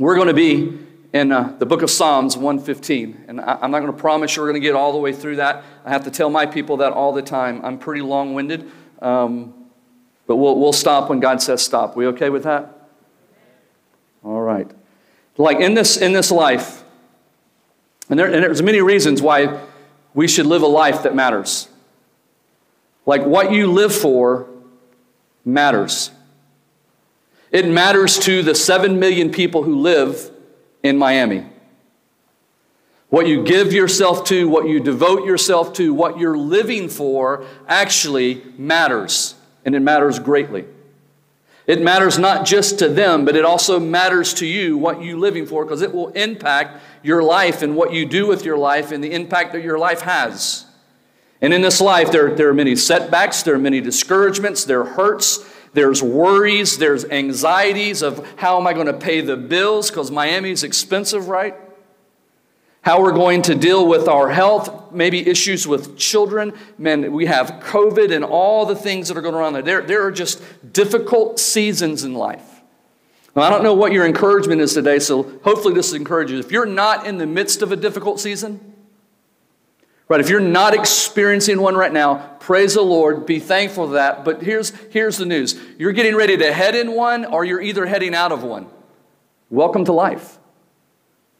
We're going to be in uh, the book of Psalms 115. And I, am not going to promise you we're going to get all the way through that. I have to tell my people that all the time. I'm pretty long winded. Um, but we'll, we'll stop when God says stop. We okay with that? All right. Like in this, in this life, and, there, and there's many reasons why we should live a life that matters. Like what you live for matters. It matters to the 7 million people who live in Miami. What you give yourself to, what you devote yourself to, what you're living for actually matters, and it matters greatly. It matters not just to them, but it also matters to you what you're living for because it will impact your life and what you do with your life and the impact that your life has. And in this life, there, there are many setbacks, there are many discouragements, there are hurts, there's worries, there's anxieties of how am I going to pay the bills because Miami's expensive, right? How we're going to deal with our health, maybe issues with children. Man, we have COVID and all the things that are going on there. There, there are just difficult seasons in life. Now, I don't know what your encouragement is today, so hopefully this encourages. You. If you're not in the midst of a difficult season, Right, if you're not experiencing one right now, praise the Lord, be thankful for that. But here's, here's the news you're getting ready to head in one, or you're either heading out of one. Welcome to life.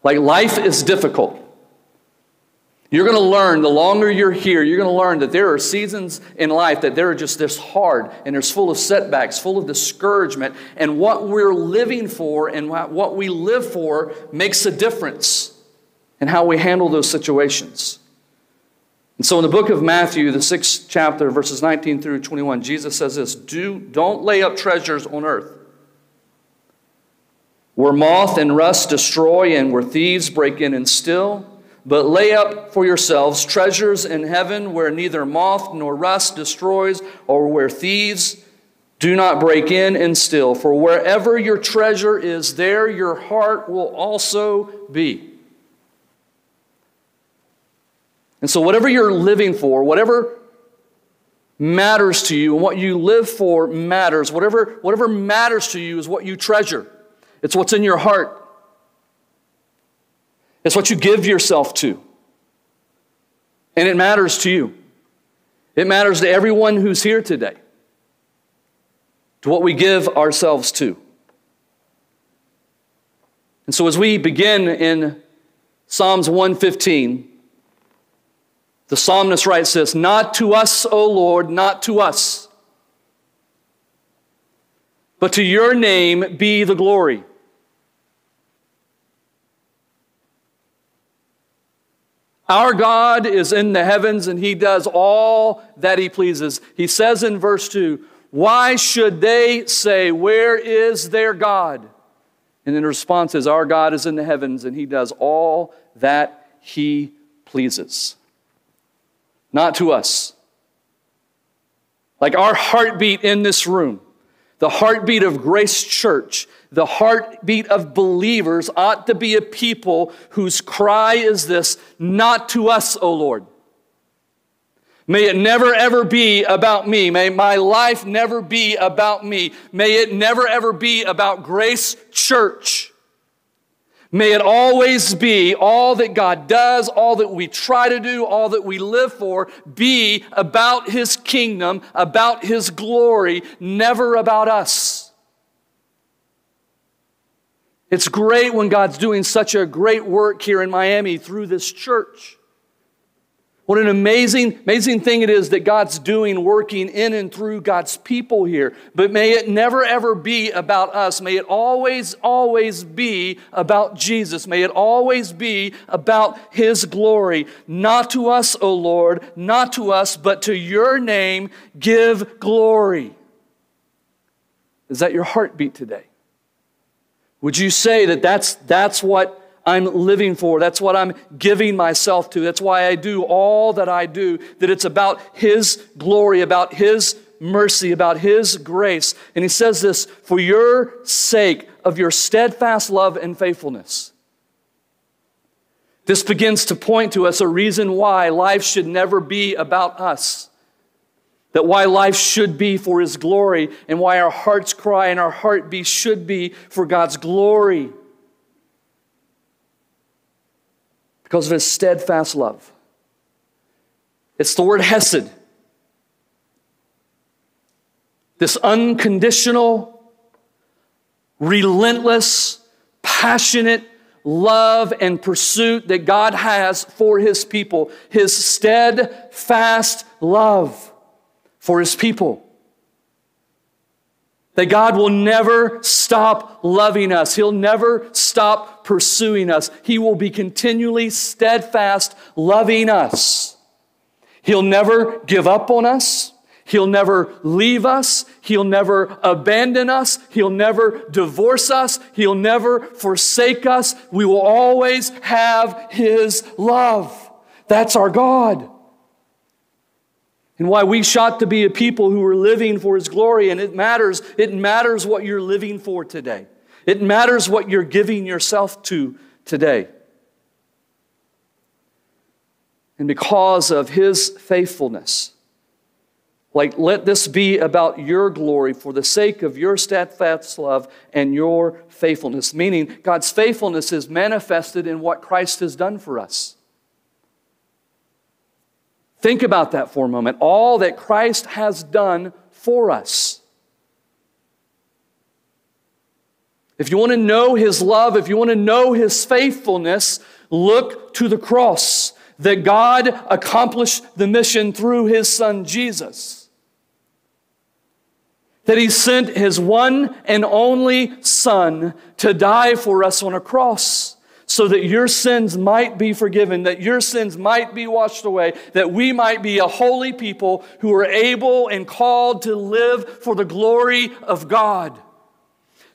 Like, life is difficult. You're going to learn, the longer you're here, you're going to learn that there are seasons in life that they're just this hard and there's full of setbacks, full of discouragement. And what we're living for and what we live for makes a difference in how we handle those situations. And so in the book of Matthew, the sixth chapter, verses 19 through 21, Jesus says this Do, Don't lay up treasures on earth where moth and rust destroy and where thieves break in and steal. But lay up for yourselves treasures in heaven where neither moth nor rust destroys or where thieves do not break in and steal. For wherever your treasure is, there your heart will also be. And so, whatever you're living for, whatever matters to you and what you live for matters. Whatever, whatever matters to you is what you treasure, it's what's in your heart, it's what you give yourself to. And it matters to you. It matters to everyone who's here today, to what we give ourselves to. And so, as we begin in Psalms 115, the psalmist writes this Not to us, O Lord, not to us, but to your name be the glory. Our God is in the heavens and he does all that he pleases. He says in verse 2, Why should they say, Where is their God? And then the response is, Our God is in the heavens and he does all that he pleases not to us. Like our heartbeat in this room, the heartbeat of Grace Church, the heartbeat of believers ought to be a people whose cry is this not to us, O Lord. May it never ever be about me. May my life never be about me. May it never ever be about Grace Church. May it always be all that God does, all that we try to do, all that we live for, be about His kingdom, about His glory, never about us. It's great when God's doing such a great work here in Miami through this church. What an amazing, amazing thing it is that God's doing, working in and through God's people here. But may it never ever be about us. May it always, always be about Jesus. May it always be about His glory. Not to us, O Lord, not to us, but to your name give glory. Is that your heartbeat today? Would you say that that's, that's what I'm living for? That's what I'm giving myself to. That's why I do all that I do, that it's about His glory, about His mercy, about His grace. And He says this for your sake of your steadfast love and faithfulness. This begins to point to us a reason why life should never be about us. That why life should be for His glory and why our hearts cry and our heartbeat should be for God's glory. Because of His steadfast love. It's the word hesed. This unconditional, relentless, passionate love and pursuit that God has for His people. His steadfast love for his people. That God will never stop loving us. He'll never stop pursuing us. He will be continually steadfast loving us. He'll never give up on us. He'll never leave us. He'll never abandon us. He'll never divorce us. He'll never forsake us. We will always have His love. That's our God and why we sought to be a people who are living for His glory. And it matters. It matters what you're living for today. It matters what you're giving yourself to today. And because of His faithfulness, like, let this be about your glory for the sake of your steadfast love and your faithfulness. Meaning, God's faithfulness is manifested in what Christ has done for us. Think about that for a moment. All that Christ has done for us. If you want to know his love, if you want to know his faithfulness, look to the cross that God accomplished the mission through his son Jesus. That he sent his one and only son to die for us on a cross so that your sins might be forgiven, that your sins might be washed away, that we might be a holy people who are able and called to live for the glory of God.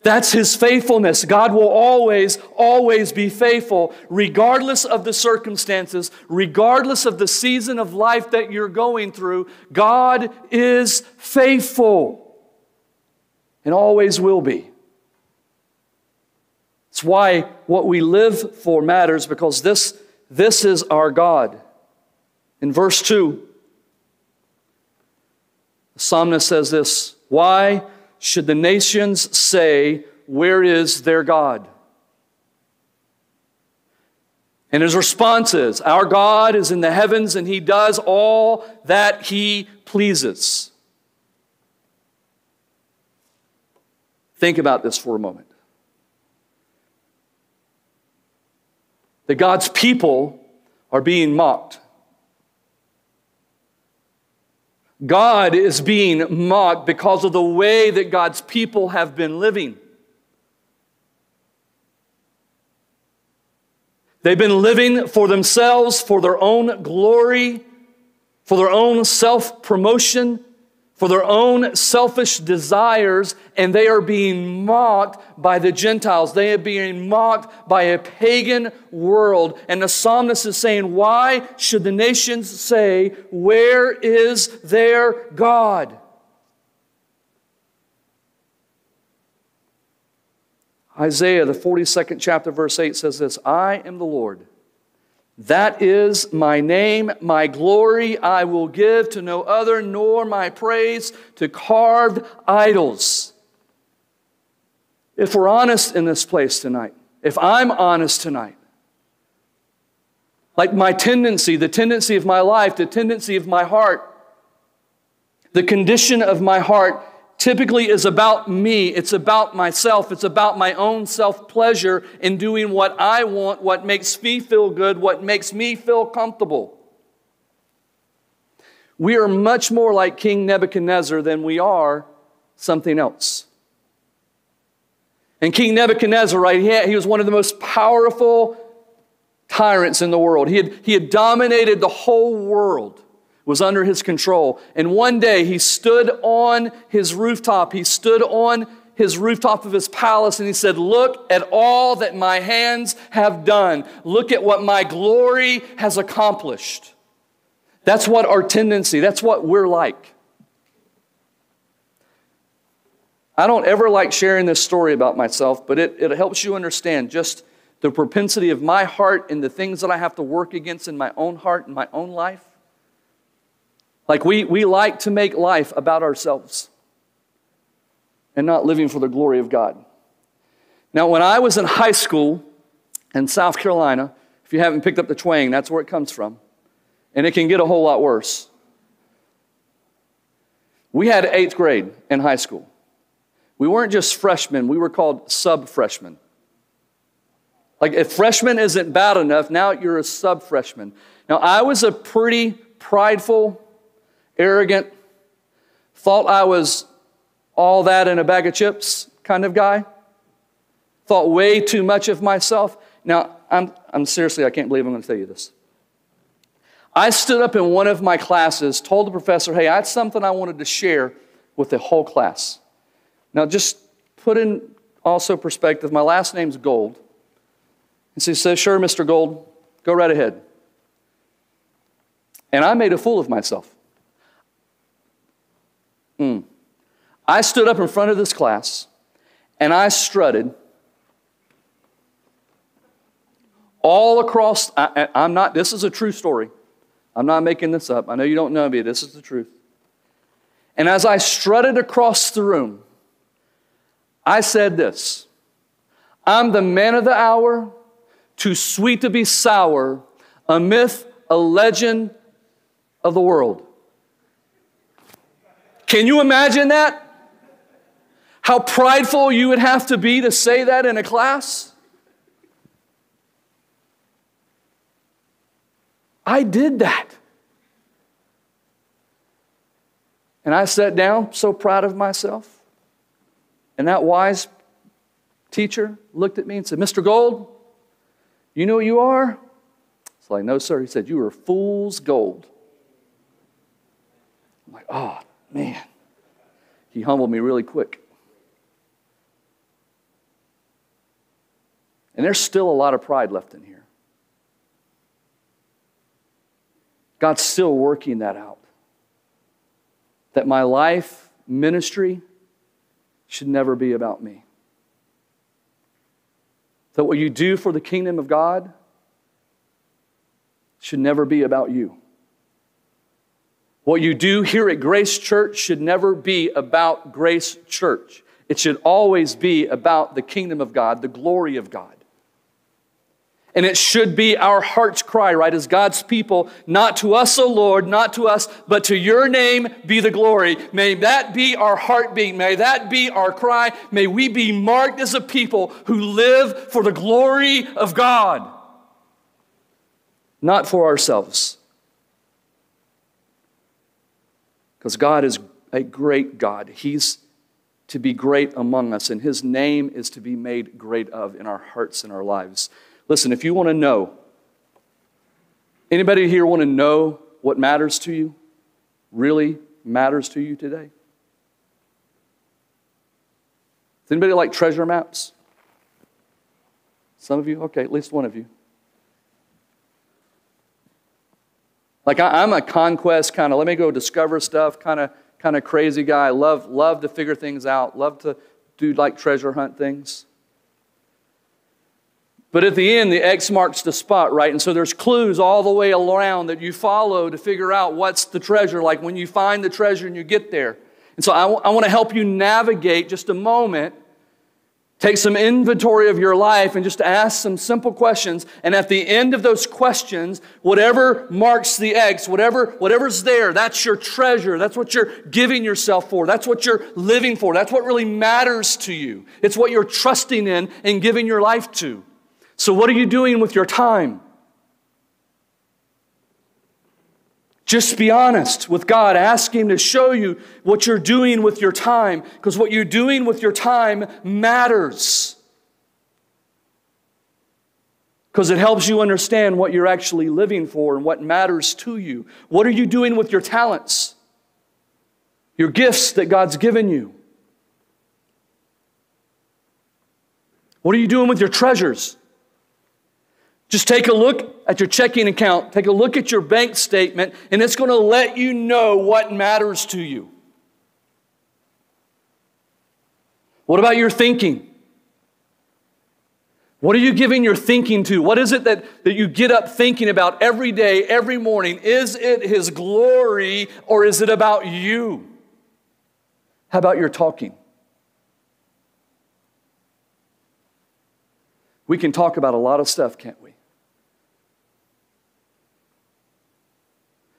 That's his faithfulness. God will always, always be faithful, regardless of the circumstances, regardless of the season of life that you're going through. God is faithful and always will be. It's why what we live for matters because this, this is our God. In verse 2, the psalmist says this Why should the nations say, Where is their God? And his response is, Our God is in the heavens and he does all that he pleases. Think about this for a moment. that God's people are being mocked. God is being mocked because of the way that God's people have been living. They've been living for themselves, for their own glory, for their own self promotion, for their own selfish desires, and they are being mocked by the Gentiles. They are being mocked by a pagan world. And the psalmist is saying, Why should the nations say, Where is their God? Isaiah, the 42nd chapter, verse 8 says this I am the Lord that is my name, my glory I will give to no other, nor my praise to carved idols. If we're honest in this place tonight, if I'm honest tonight, like my tendency, the tendency of my life, the tendency of my heart, the condition of my heart typically is about me. It's about myself. It's about my own self pleasure in doing what I want, what makes me feel good, what makes me feel comfortable. We are much more like King Nebuchadnezzar than we are something else. And King Nebuchadnezzar, right, he, he was one of the most powerful tyrants in the world. He had, he had dominated the whole world was under his control. And one day he stood on his rooftop, he stood on his rooftop of his palace and he said, Look at all that my hands have done. Look at what my glory has accomplished. That's what our tendency, that's what we're like. I don't ever like sharing this story about myself, but it, it helps you understand just the propensity of my heart and the things that I have to work against in my own heart and my own life. Like we, we like to make life about ourselves and not living for the glory of God. Now, when I was in high school in South Carolina, if you haven't picked up the twang, that's where it comes from. And it can get a whole lot worse. We had eighth grade in high school. We weren't just freshmen, we were called sub freshmen. Like, if freshman isn't bad enough, now you're a sub freshman. Now, I was a pretty prideful, arrogant, thought I was all that in a bag of chips kind of guy. Thought way too much of myself. Now, I'm, I'm seriously, I can't believe I'm going to tell you this. I stood up in one of my classes, told the professor, hey, I had something I wanted to share with the whole class. Now, just put in also perspective, my last name's Gold. And so he says, Sure, Mr. Gold, go right ahead. And I made a fool of myself. Mm. I stood up in front of this class and I strutted all across. I, am not, this is a true story. I'm not making this up. I know you don't know me, this is the truth. And as I strutted across the room, I said this I'm the man of the hour, too sweet to be sour, a myth, a legend of the world. Can you imagine that? How prideful you would have to be to say that in a class? I did that. And I sat down, so proud of myself. And that wise teacher looked at me and said, Mr. Gold, you know who you are? It's like, no, sir. He said, You are fool's gold. I'm like, oh, man. He humbled me really quick. And there's still a lot of pride left in here. God's still working that out. That my life, ministry, should never be about me. That what you do for the kingdom of God should never be about you. What you do here at Grace Church should never be about Grace Church. It should always be about the kingdom of God, the glory of God. And it should be our heart's cry, right, as God's people, not to us, O Lord, not to us, but to your name be the glory. May that be our heartbeat. May that be our cry. May we be marked as a people who live for the glory of God, not for ourselves. Because God is a great God. He's to be great among us, and His name is to be made great of in our hearts and our lives. Listen, if you want to know, anybody here want to know what matters to you, really matters to you today? Does anybody like treasure maps? Some of you? Okay, at least one of you. Like I, am a conquest kind of, let me go discover stuff kind of kind of crazy guy. Love, love to figure things out, love to do like treasure hunt things. But at the end, the X marks the spot, right? And so there's clues all the way around that you follow to figure out what's the treasure, like when you find the treasure and you get there. And so I, w- I want to help you navigate just a moment, take some inventory of your life, and just ask some simple questions. And at the end of those questions, whatever marks the X, whatever, whatever's there, that's your treasure. That's what you're giving yourself for. That's what you're living for. That's what really matters to you. It's what you're trusting in and giving your life to. So, what are you doing with your time? Just be honest with God. Ask Him to show you what you're doing with your time, because what you're doing with your time matters. Because it helps you understand what you're actually living for and what matters to you. What are you doing with your talents? Your gifts that God's given you? What are you doing with your treasures? Just take a look at your checking account, take a look at your bank statement, and it's going to let you know what matters to you. What about your thinking? What are you giving your thinking to? What is it that, that you get up thinking about every day, every morning? Is it His glory or is it about you? How about your talking? We can talk about a lot of stuff, can't we?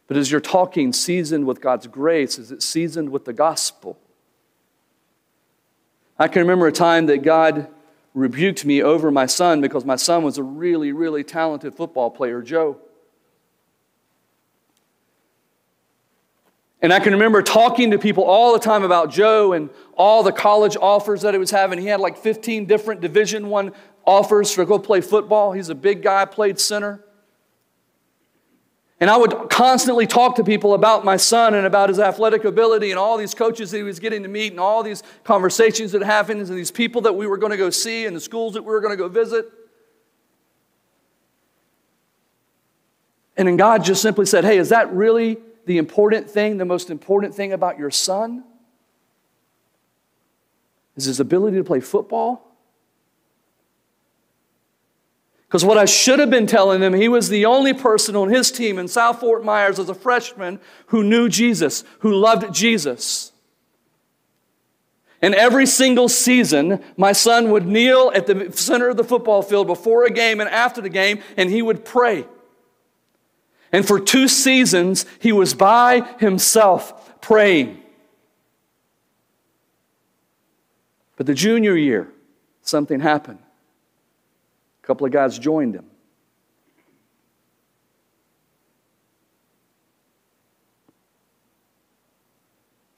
But is your talking seasoned with God's grace? Is it seasoned with the gospel? I can remember a time that God rebuked me over my son because my son was a really, really talented football player, Joe. And I can remember talking to people all the time about Joe and all the college offers that he was having. He had like 15 different Division One offers to go play football. He's a big guy, played center. And I would constantly talk to people about my son and about his athletic ability and all these coaches that he was getting to meet and all these conversations that happened and these people that we were going to go see and the schools that we were going to go visit. And then God just simply said, Hey, is that really the important thing, the most important thing about your son? Is his ability to play football? Because what I should have been telling them, he was the only person on his team in South Fort Myers as a freshman who knew Jesus, who loved Jesus. And every single season, my son would kneel at the center of the football field before a game and after the game, and he would pray. And for two seasons, he was by himself praying. But the junior year, something happened. A couple of guys joined him.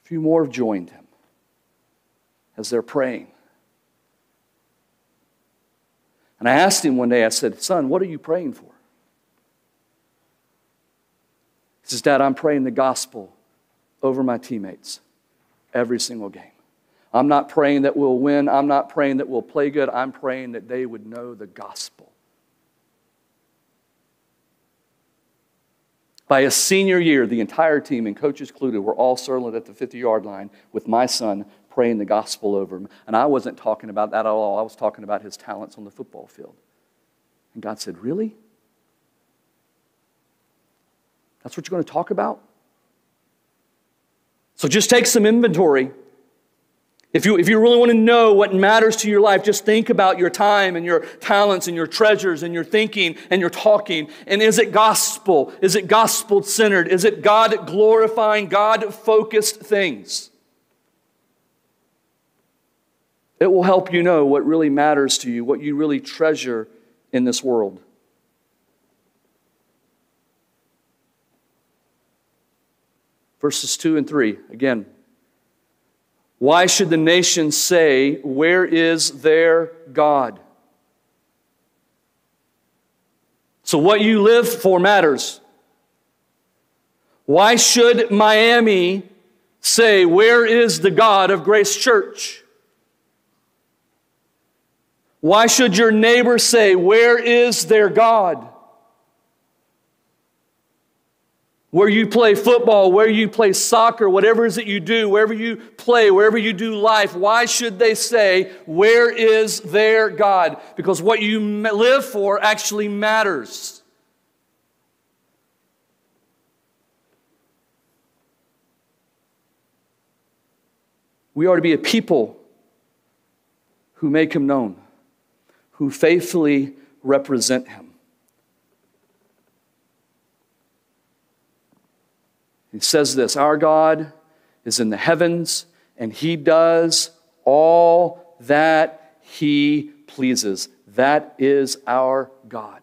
A few more have joined him as they're praying. And I asked him one day, I said, Son, what are you praying for? He says, Dad, I'm praying the gospel over my teammates every single game. I'm not praying that we'll win. I'm not praying that we'll play good. I'm praying that they would know the gospel. By a senior year, the entire team and coaches included were all circled at the 50 yard line with my son praying the gospel over him. And I wasn't talking about that at all. I was talking about his talents on the football field. And God said, Really? That's what you're going to talk about? So just take some inventory if you, if you really want to know what matters to your life, just think about your time and your talents and your treasures and your thinking and your talking. And is it gospel? Is it gospel centered? Is it God glorifying, God focused things? It will help you know what really matters to you, what you really treasure in this world. Verses 2 and 3, again, why should the nations say, Where is their God? So, what you live for matters. Why should Miami say, Where is the God of Grace Church? Why should your neighbor say, Where is their God? Where you play football, where you play soccer, whatever it is that you do, wherever you play, wherever you do life, why should they say, Where is their God? Because what you live for actually matters. We are to be a people who make him known, who faithfully represent him. He says this Our God is in the heavens, and He does all that He pleases. That is our God.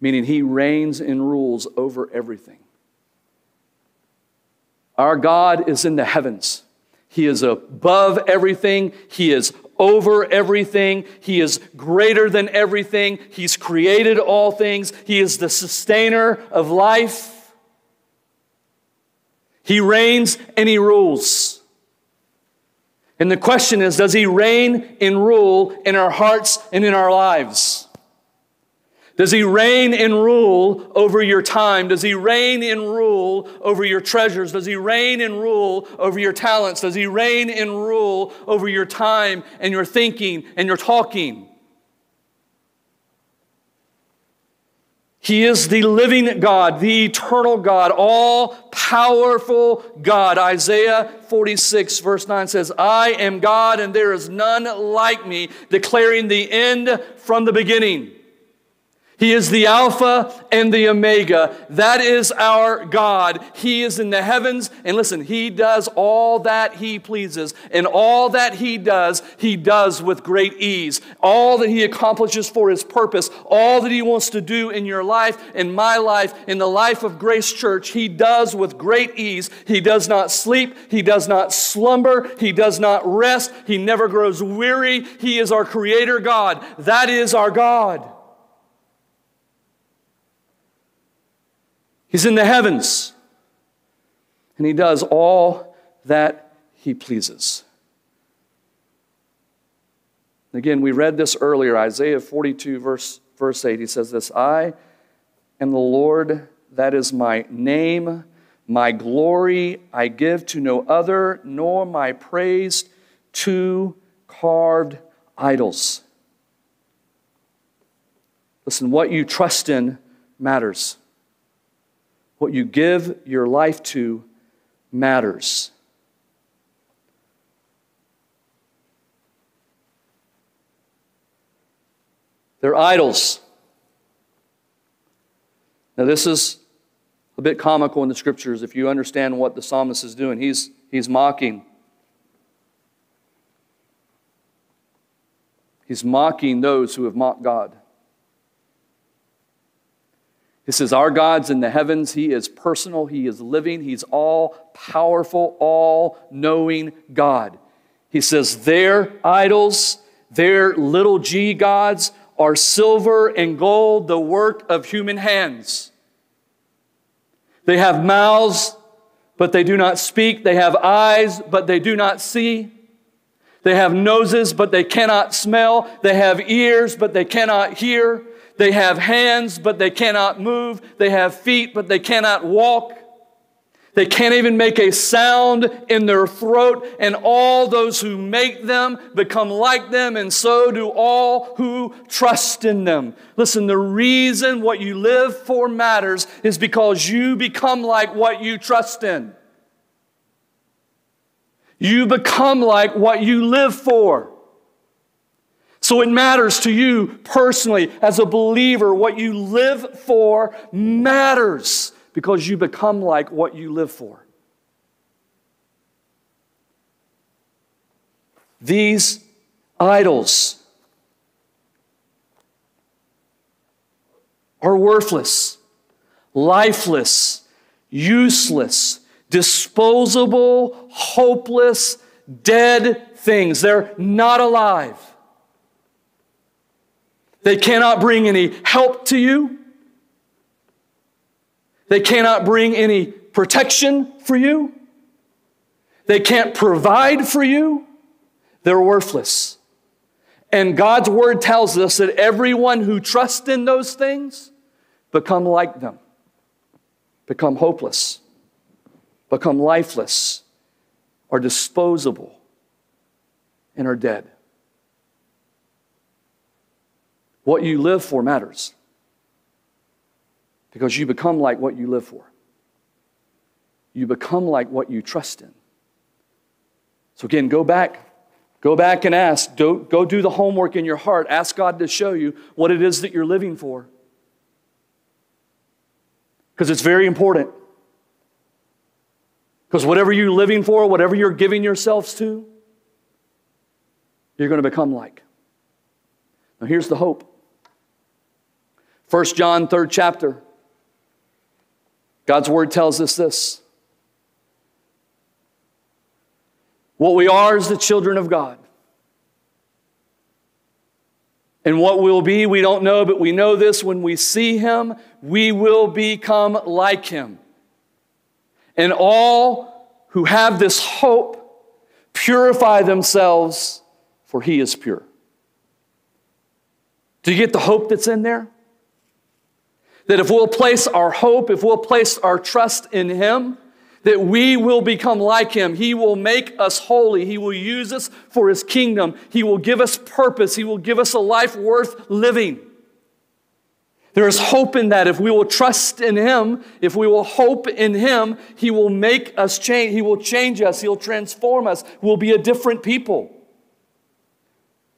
Meaning, He reigns and rules over everything. Our God is in the heavens. He is above everything. He is over everything. He is greater than everything. He's created all things. He is the sustainer of life. He reigns and he rules. And the question is does he reign and rule in our hearts and in our lives? Does he reign and rule over your time? Does he reign and rule over your treasures? Does he reign and rule over your talents? Does he reign and rule over your time and your thinking and your talking? He is the living God, the eternal God, all powerful God. Isaiah 46, verse 9 says, I am God and there is none like me, declaring the end from the beginning. He is the Alpha and the Omega. That is our God. He is in the heavens. And listen, He does all that He pleases. And all that He does, He does with great ease. All that He accomplishes for His purpose, all that He wants to do in your life, in my life, in the life of Grace Church, He does with great ease. He does not sleep. He does not slumber. He does not rest. He never grows weary. He is our Creator God. That is our God. He's in the heavens, and he does all that he pleases. Again, we read this earlier, Isaiah 42, verse, verse 8. He says this I am the Lord, that is my name. My glory I give to no other, nor my praise to carved idols. Listen, what you trust in matters. What you give your life to matters. They're idols. Now, this is a bit comical in the scriptures if you understand what the psalmist is doing. He's, he's mocking. He's mocking those who have mocked God. He says, Our God's in the heavens. He is personal. He is living. He's all powerful, all knowing God. He says, Their idols, their little g gods, are silver and gold, the work of human hands. They have mouths, but they do not speak. They have eyes, but they do not see. They have noses, but they cannot smell. They have ears, but they cannot hear. They have hands, but they cannot move. They have feet, but they cannot walk. They can't even make a sound in their throat, and all those who make them become like them, and so do all who trust in them. Listen, the reason what you live for matters is because you become like what you trust in. You become like what you live for. So it matters to you personally as a believer. What you live for matters because you become like what you live for. These idols are worthless, lifeless, useless, disposable, hopeless, dead things. They're not alive. They cannot bring any help to you. They cannot bring any protection for you. They can't provide for you. They're worthless. And God's word tells us that everyone who trusts in those things become like them, become hopeless, become lifeless, are disposable, and are dead. What you live for matters because you become like what you live for. You become like what you trust in. So, again, go back. Go back and ask. Go, go do the homework in your heart. Ask God to show you what it is that you're living for. Because it's very important. Because whatever you're living for, whatever you're giving yourselves to, you're going to become like. Now, here's the hope 1 John, third chapter. God's word tells us this. What we are is the children of God. And what we'll be, we don't know, but we know this when we see Him, we will become like Him. And all who have this hope purify themselves, for he is pure. Do you get the hope that's in there? That if we'll place our hope, if we'll place our trust in him, that we will become like him. He will make us holy. He will use us for his kingdom. He will give us purpose. He will give us a life worth living. There is hope in that. If we will trust in Him, if we will hope in Him, He will make us change. He will change us. He'll transform us. We'll be a different people.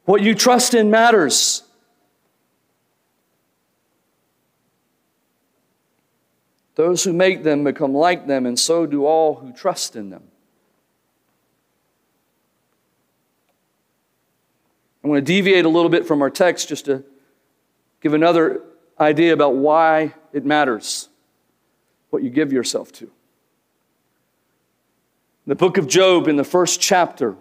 What you trust in matters. Those who make them become like them, and so do all who trust in them. I'm going to deviate a little bit from our text just to give another idea about why it matters what you give yourself to. The book of Job, in the first chapter,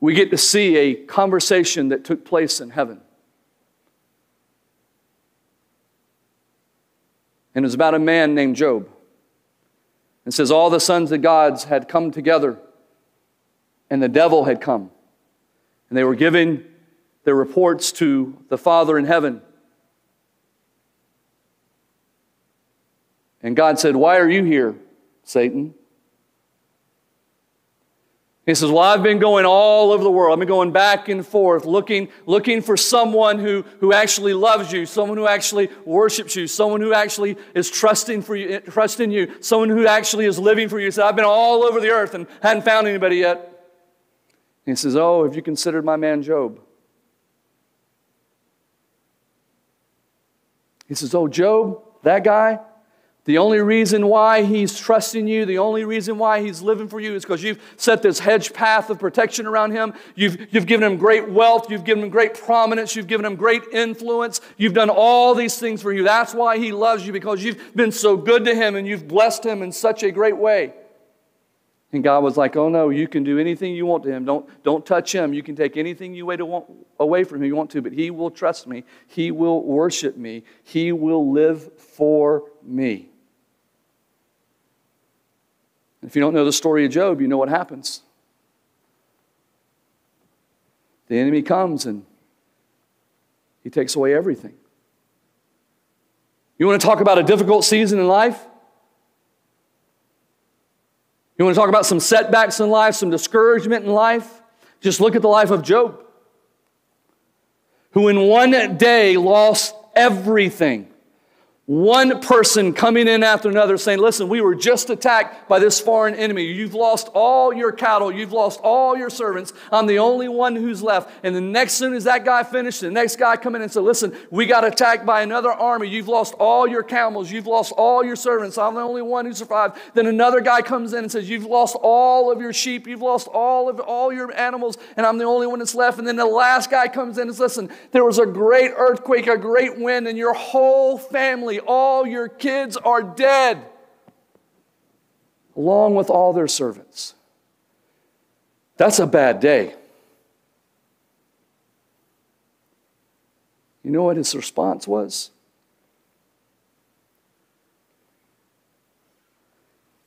we get to see a conversation that took place in heaven. And it was about a man named Job. It says, All the sons of gods had come together, and the devil had come. And they were giving their reports to the Father in heaven. And God said, Why are you here, Satan? He says, Well, I've been going all over the world. I've been going back and forth looking, looking for someone who, who actually loves you, someone who actually worships you, someone who actually is trusting, for you, trusting you, someone who actually is living for you. He said, I've been all over the earth and hadn't found anybody yet. And he says, Oh, have you considered my man Job? He says, Oh, Job, that guy, the only reason why he's trusting you, the only reason why he's living for you is because you've set this hedge path of protection around him. You've, you've given him great wealth. You've given him great prominence. You've given him great influence. You've done all these things for you. That's why he loves you because you've been so good to him and you've blessed him in such a great way. And God was like, Oh no, you can do anything you want to him. Don't, don't touch him. You can take anything you want, away from him you want to, but he will trust me. He will worship me. He will live for me. If you don't know the story of Job, you know what happens. The enemy comes and he takes away everything. You want to talk about a difficult season in life? You want to talk about some setbacks in life, some discouragement in life? Just look at the life of Job, who in one day lost everything. One person coming in after another saying, Listen, we were just attacked by this foreign enemy. You've lost all your cattle. You've lost all your servants. I'm the only one who's left. And the next, soon as that guy finished, the next guy come in and said, Listen, we got attacked by another army. You've lost all your camels. You've lost all your servants. I'm the only one who survived. Then another guy comes in and says, You've lost all of your sheep. You've lost all of all your animals. And I'm the only one that's left. And then the last guy comes in and says, Listen, there was a great earthquake, a great wind, and your whole family all your kids are dead, along with all their servants. That's a bad day. You know what his response was?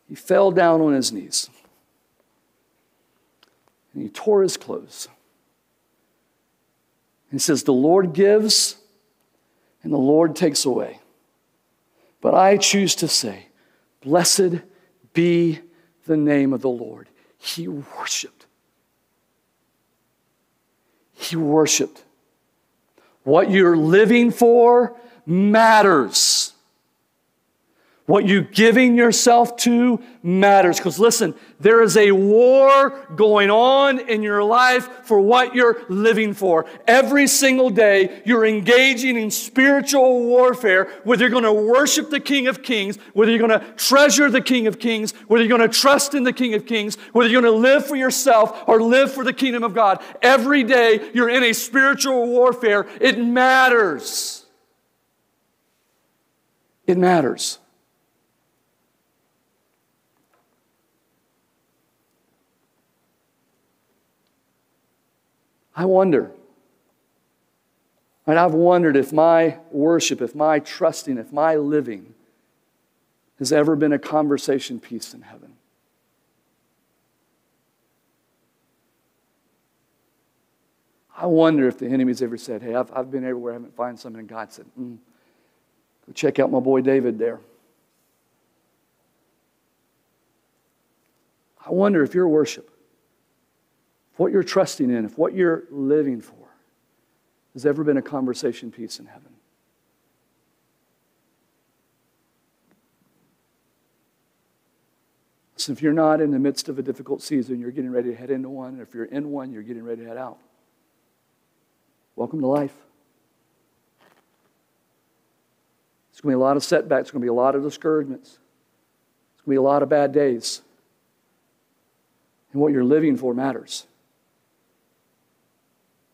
He fell down on his knees and he tore his clothes. He says, The Lord gives and the Lord takes away. But I choose to say, Blessed be the name of the Lord. He worshiped. He worshiped. What you're living for matters. What you giving yourself to matters. Because listen, there is a war going on in your life for what you're living for. Every single day, you're engaging in spiritual warfare, whether you're going to worship the King of Kings, whether you're going to treasure the King of Kings, whether you're going to trust in the King of Kings, whether you're going to live for yourself or live for the kingdom of God. Every day, you're in a spiritual warfare. It matters. It matters. I wonder. And I've wondered if my worship, if my trusting, if my living has ever been a conversation piece in heaven? I wonder if the enemy's ever said, Hey, I've, I've been everywhere, I haven't found something. And God said, mm, Go check out my boy David there. I wonder if your worship, if what you're trusting in, if what you're living for, has ever been a conversation piece in heaven. So if you're not in the midst of a difficult season, you're getting ready to head into one. And if you're in one, you're getting ready to head out. Welcome to life. It's going to be a lot of setbacks, it's going to be a lot of discouragements, it's going to be a lot of bad days. And what you're living for matters.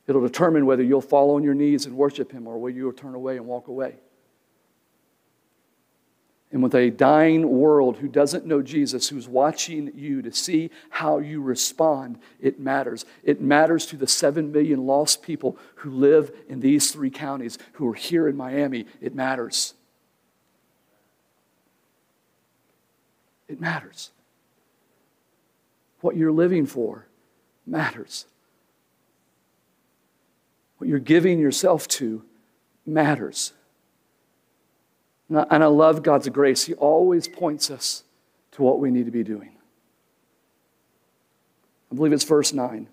It'll determine whether you'll fall on your knees and worship Him or whether you'll turn away and walk away. And with a dying world who doesn't know Jesus, who's watching you to see how you respond, it matters. It matters to the seven million lost people who live in these three counties, who are here in Miami. It matters. It matters. What you're living for matters. What you're giving yourself to matters. And I love God's grace. He always points us to what we need to be doing. I believe it's verse 9.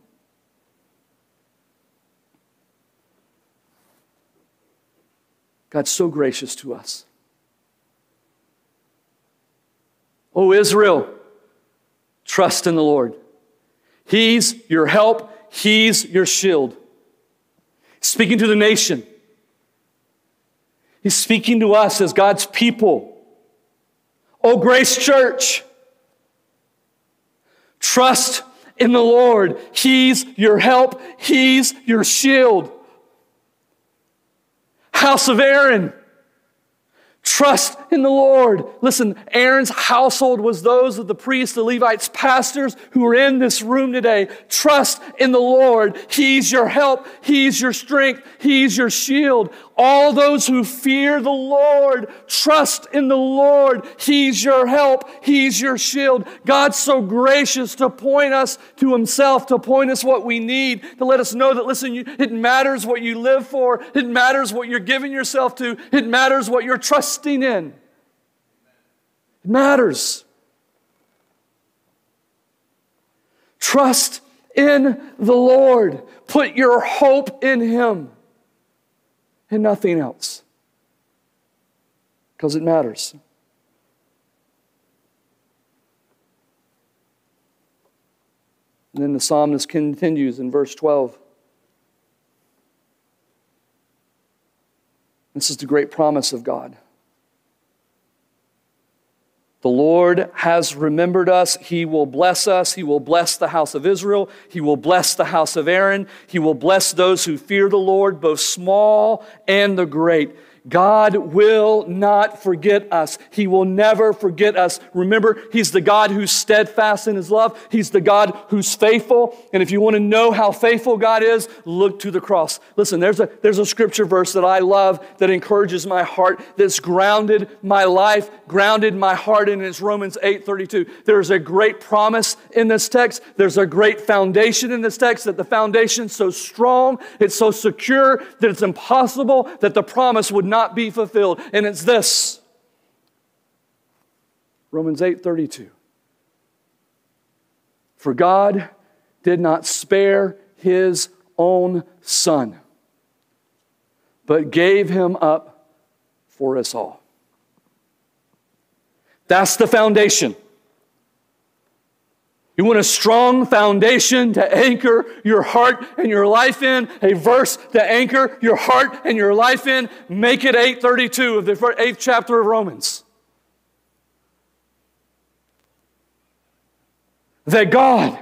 God's so gracious to us. O Israel, trust in the Lord. He's your help, He's your shield. Speaking to the nation. He's speaking to us as God's people. Oh, Grace Church, trust in the Lord. He's your help, He's your shield. House of Aaron, Trust in the Lord. Listen, Aaron's household was those of the priests, the Levites, pastors who are in this room today. Trust in the Lord. He's your help. He's your strength. He's your shield. All those who fear the Lord, trust in the Lord. He's your help. He's your shield. God's so gracious to point us to Himself, to point us what we need, to let us know that, listen, it matters what you live for. It matters what you're giving yourself to. It matters what you're trusting in. It matters. Trust in the Lord. Put your hope in Him and nothing else. Because it matters. And then the psalmist continues in verse 12. This is the great promise of God. The Lord has remembered us. He will bless us. He will bless the house of Israel. He will bless the house of Aaron. He will bless those who fear the Lord, both small and the great. God will not forget us. He will never forget us. Remember, He's the God who's steadfast in His love. He's the God who's faithful. And if you want to know how faithful God is, look to the cross. Listen, there's a, there's a scripture verse that I love that encourages my heart, that's grounded my life, grounded my heart, and it's Romans 8 32. There's a great promise in this text. There's a great foundation in this text that the foundation's so strong, it's so secure that it's impossible that the promise would not be fulfilled. And it's this Romans 8 32. For God did not spare his own son, but gave him up for us all. That's the foundation. You want a strong foundation to anchor your heart and your life in, a verse to anchor your heart and your life in. Make it 832 of the eighth chapter of Romans. That God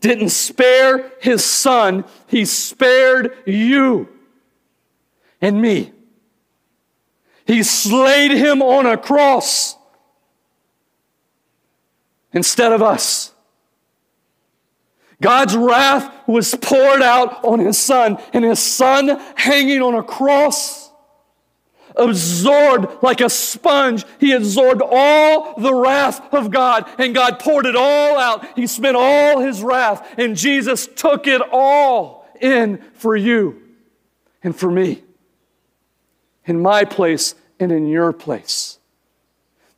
didn't spare his son, he spared you and me. He slayed him on a cross instead of us. God's wrath was poured out on his son, and his son hanging on a cross absorbed like a sponge. He absorbed all the wrath of God, and God poured it all out. He spent all his wrath, and Jesus took it all in for you and for me, in my place and in your place.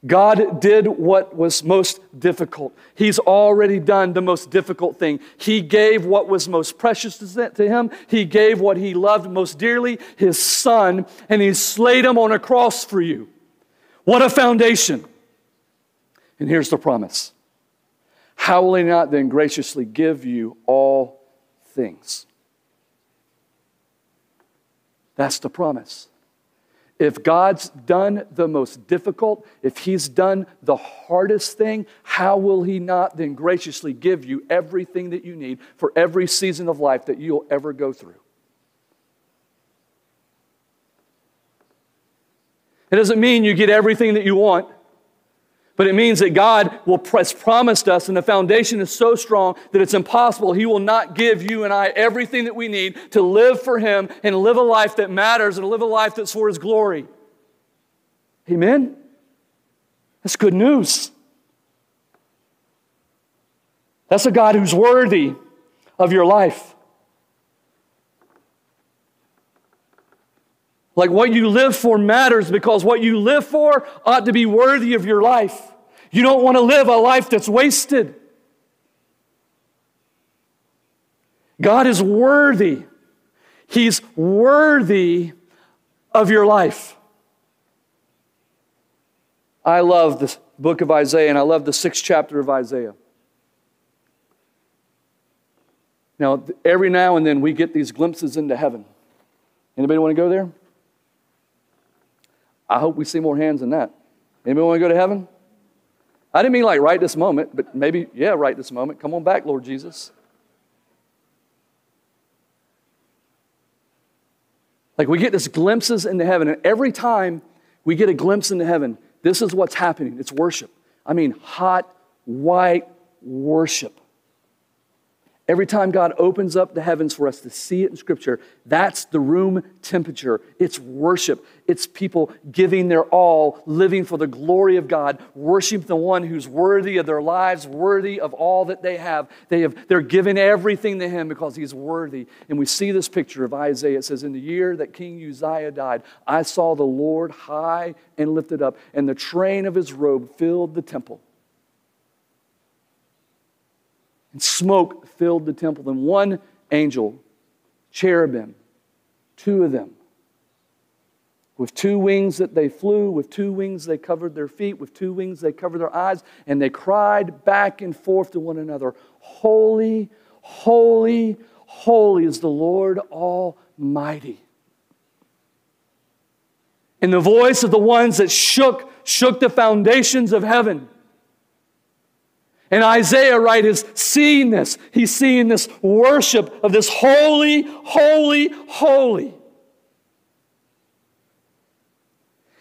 God did what was most difficult. He's already done the most difficult thing. He gave what was most precious to him. He gave what he loved most dearly, his son, and he slayed him on a cross for you. What a foundation. And here's the promise How will he not then graciously give you all things? That's the promise. If God's done the most difficult, if He's done the hardest thing, how will He not then graciously give you everything that you need for every season of life that you'll ever go through? It doesn't mean you get everything that you want. But it means that God will has promised us, and the foundation is so strong that it's impossible. He will not give you and I everything that we need to live for Him and live a life that matters and live a life that's for His glory. Amen? That's good news. That's a God who's worthy of your life. Like what you live for matters because what you live for ought to be worthy of your life. You don't want to live a life that's wasted. God is worthy. He's worthy of your life. I love the book of Isaiah and I love the sixth chapter of Isaiah. Now, every now and then we get these glimpses into heaven. Anybody want to go there? I hope we see more hands than that. Anybody want to go to heaven? I didn't mean like right this moment, but maybe, yeah, right this moment. Come on back, Lord Jesus. Like we get this glimpses into heaven, and every time we get a glimpse into heaven, this is what's happening. It's worship. I mean, hot, white worship. Every time God opens up the heavens for us to see it in Scripture, that's the room temperature. It's worship. It's people giving their all, living for the glory of God, worshiping the one who's worthy of their lives, worthy of all that they have. They have they're giving everything to Him because He's worthy. And we see this picture of Isaiah. It says, In the year that King Uzziah died, I saw the Lord high and lifted up, and the train of his robe filled the temple. And smoke filled the temple. Then one angel, cherubim, two of them, with two wings that they flew, with two wings they covered their feet, with two wings they covered their eyes, and they cried back and forth to one another, Holy, holy, holy is the Lord Almighty. And the voice of the ones that shook, shook the foundations of heaven. And Isaiah, right, is seeing this. He's seeing this worship of this holy, holy, holy.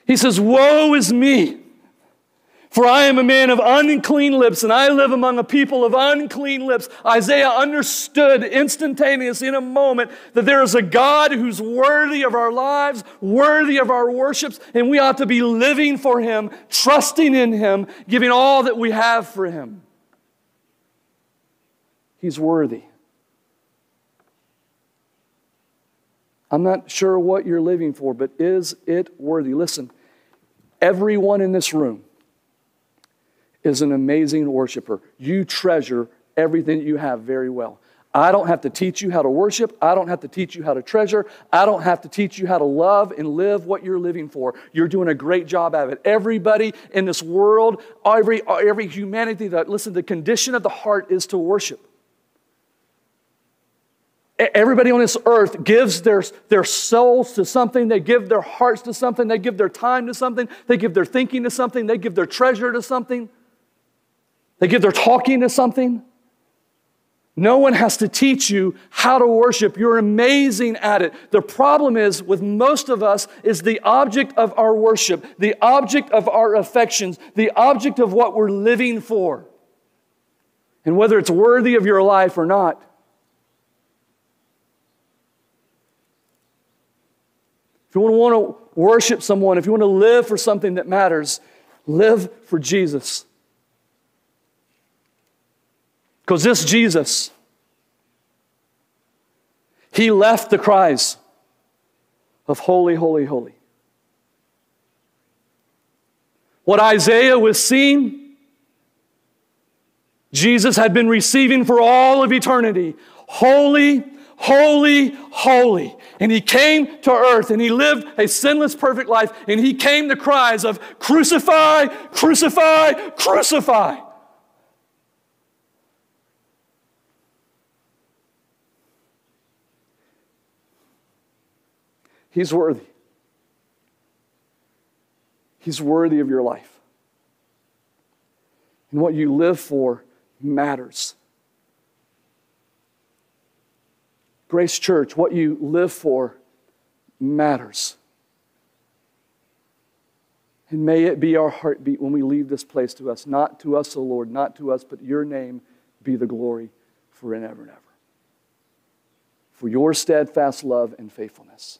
He says, Woe is me, for I am a man of unclean lips, and I live among a people of unclean lips. Isaiah understood instantaneously in a moment that there is a God who's worthy of our lives, worthy of our worships, and we ought to be living for him, trusting in him, giving all that we have for him. He's worthy. I'm not sure what you're living for, but is it worthy? Listen, everyone in this room is an amazing worshiper. You treasure everything you have very well. I don't have to teach you how to worship. I don't have to teach you how to treasure. I don't have to teach you how to love and live what you're living for. You're doing a great job of it. Everybody in this world, every, every humanity that, listen, the condition of the heart is to worship. Everybody on this earth gives their, their souls to something, they give their hearts to something, they give their time to something, they give their thinking to something, they give their treasure to something, they give their talking to something. No one has to teach you how to worship. You're amazing at it. The problem is with most of us is the object of our worship, the object of our affections, the object of what we're living for. And whether it's worthy of your life or not. If you want to worship someone, if you want to live for something that matters, live for Jesus. Because this Jesus, he left the cries of holy, holy, holy. What Isaiah was seeing, Jesus had been receiving for all of eternity. Holy, holy, holy. And he came to earth and he lived a sinless, perfect life. And he came to cries of crucify, crucify, crucify. He's worthy. He's worthy of your life. And what you live for matters. Grace Church, what you live for matters. And may it be our heartbeat when we leave this place to us. Not to us, O Lord, not to us, but your name be the glory forever and ever. For your steadfast love and faithfulness.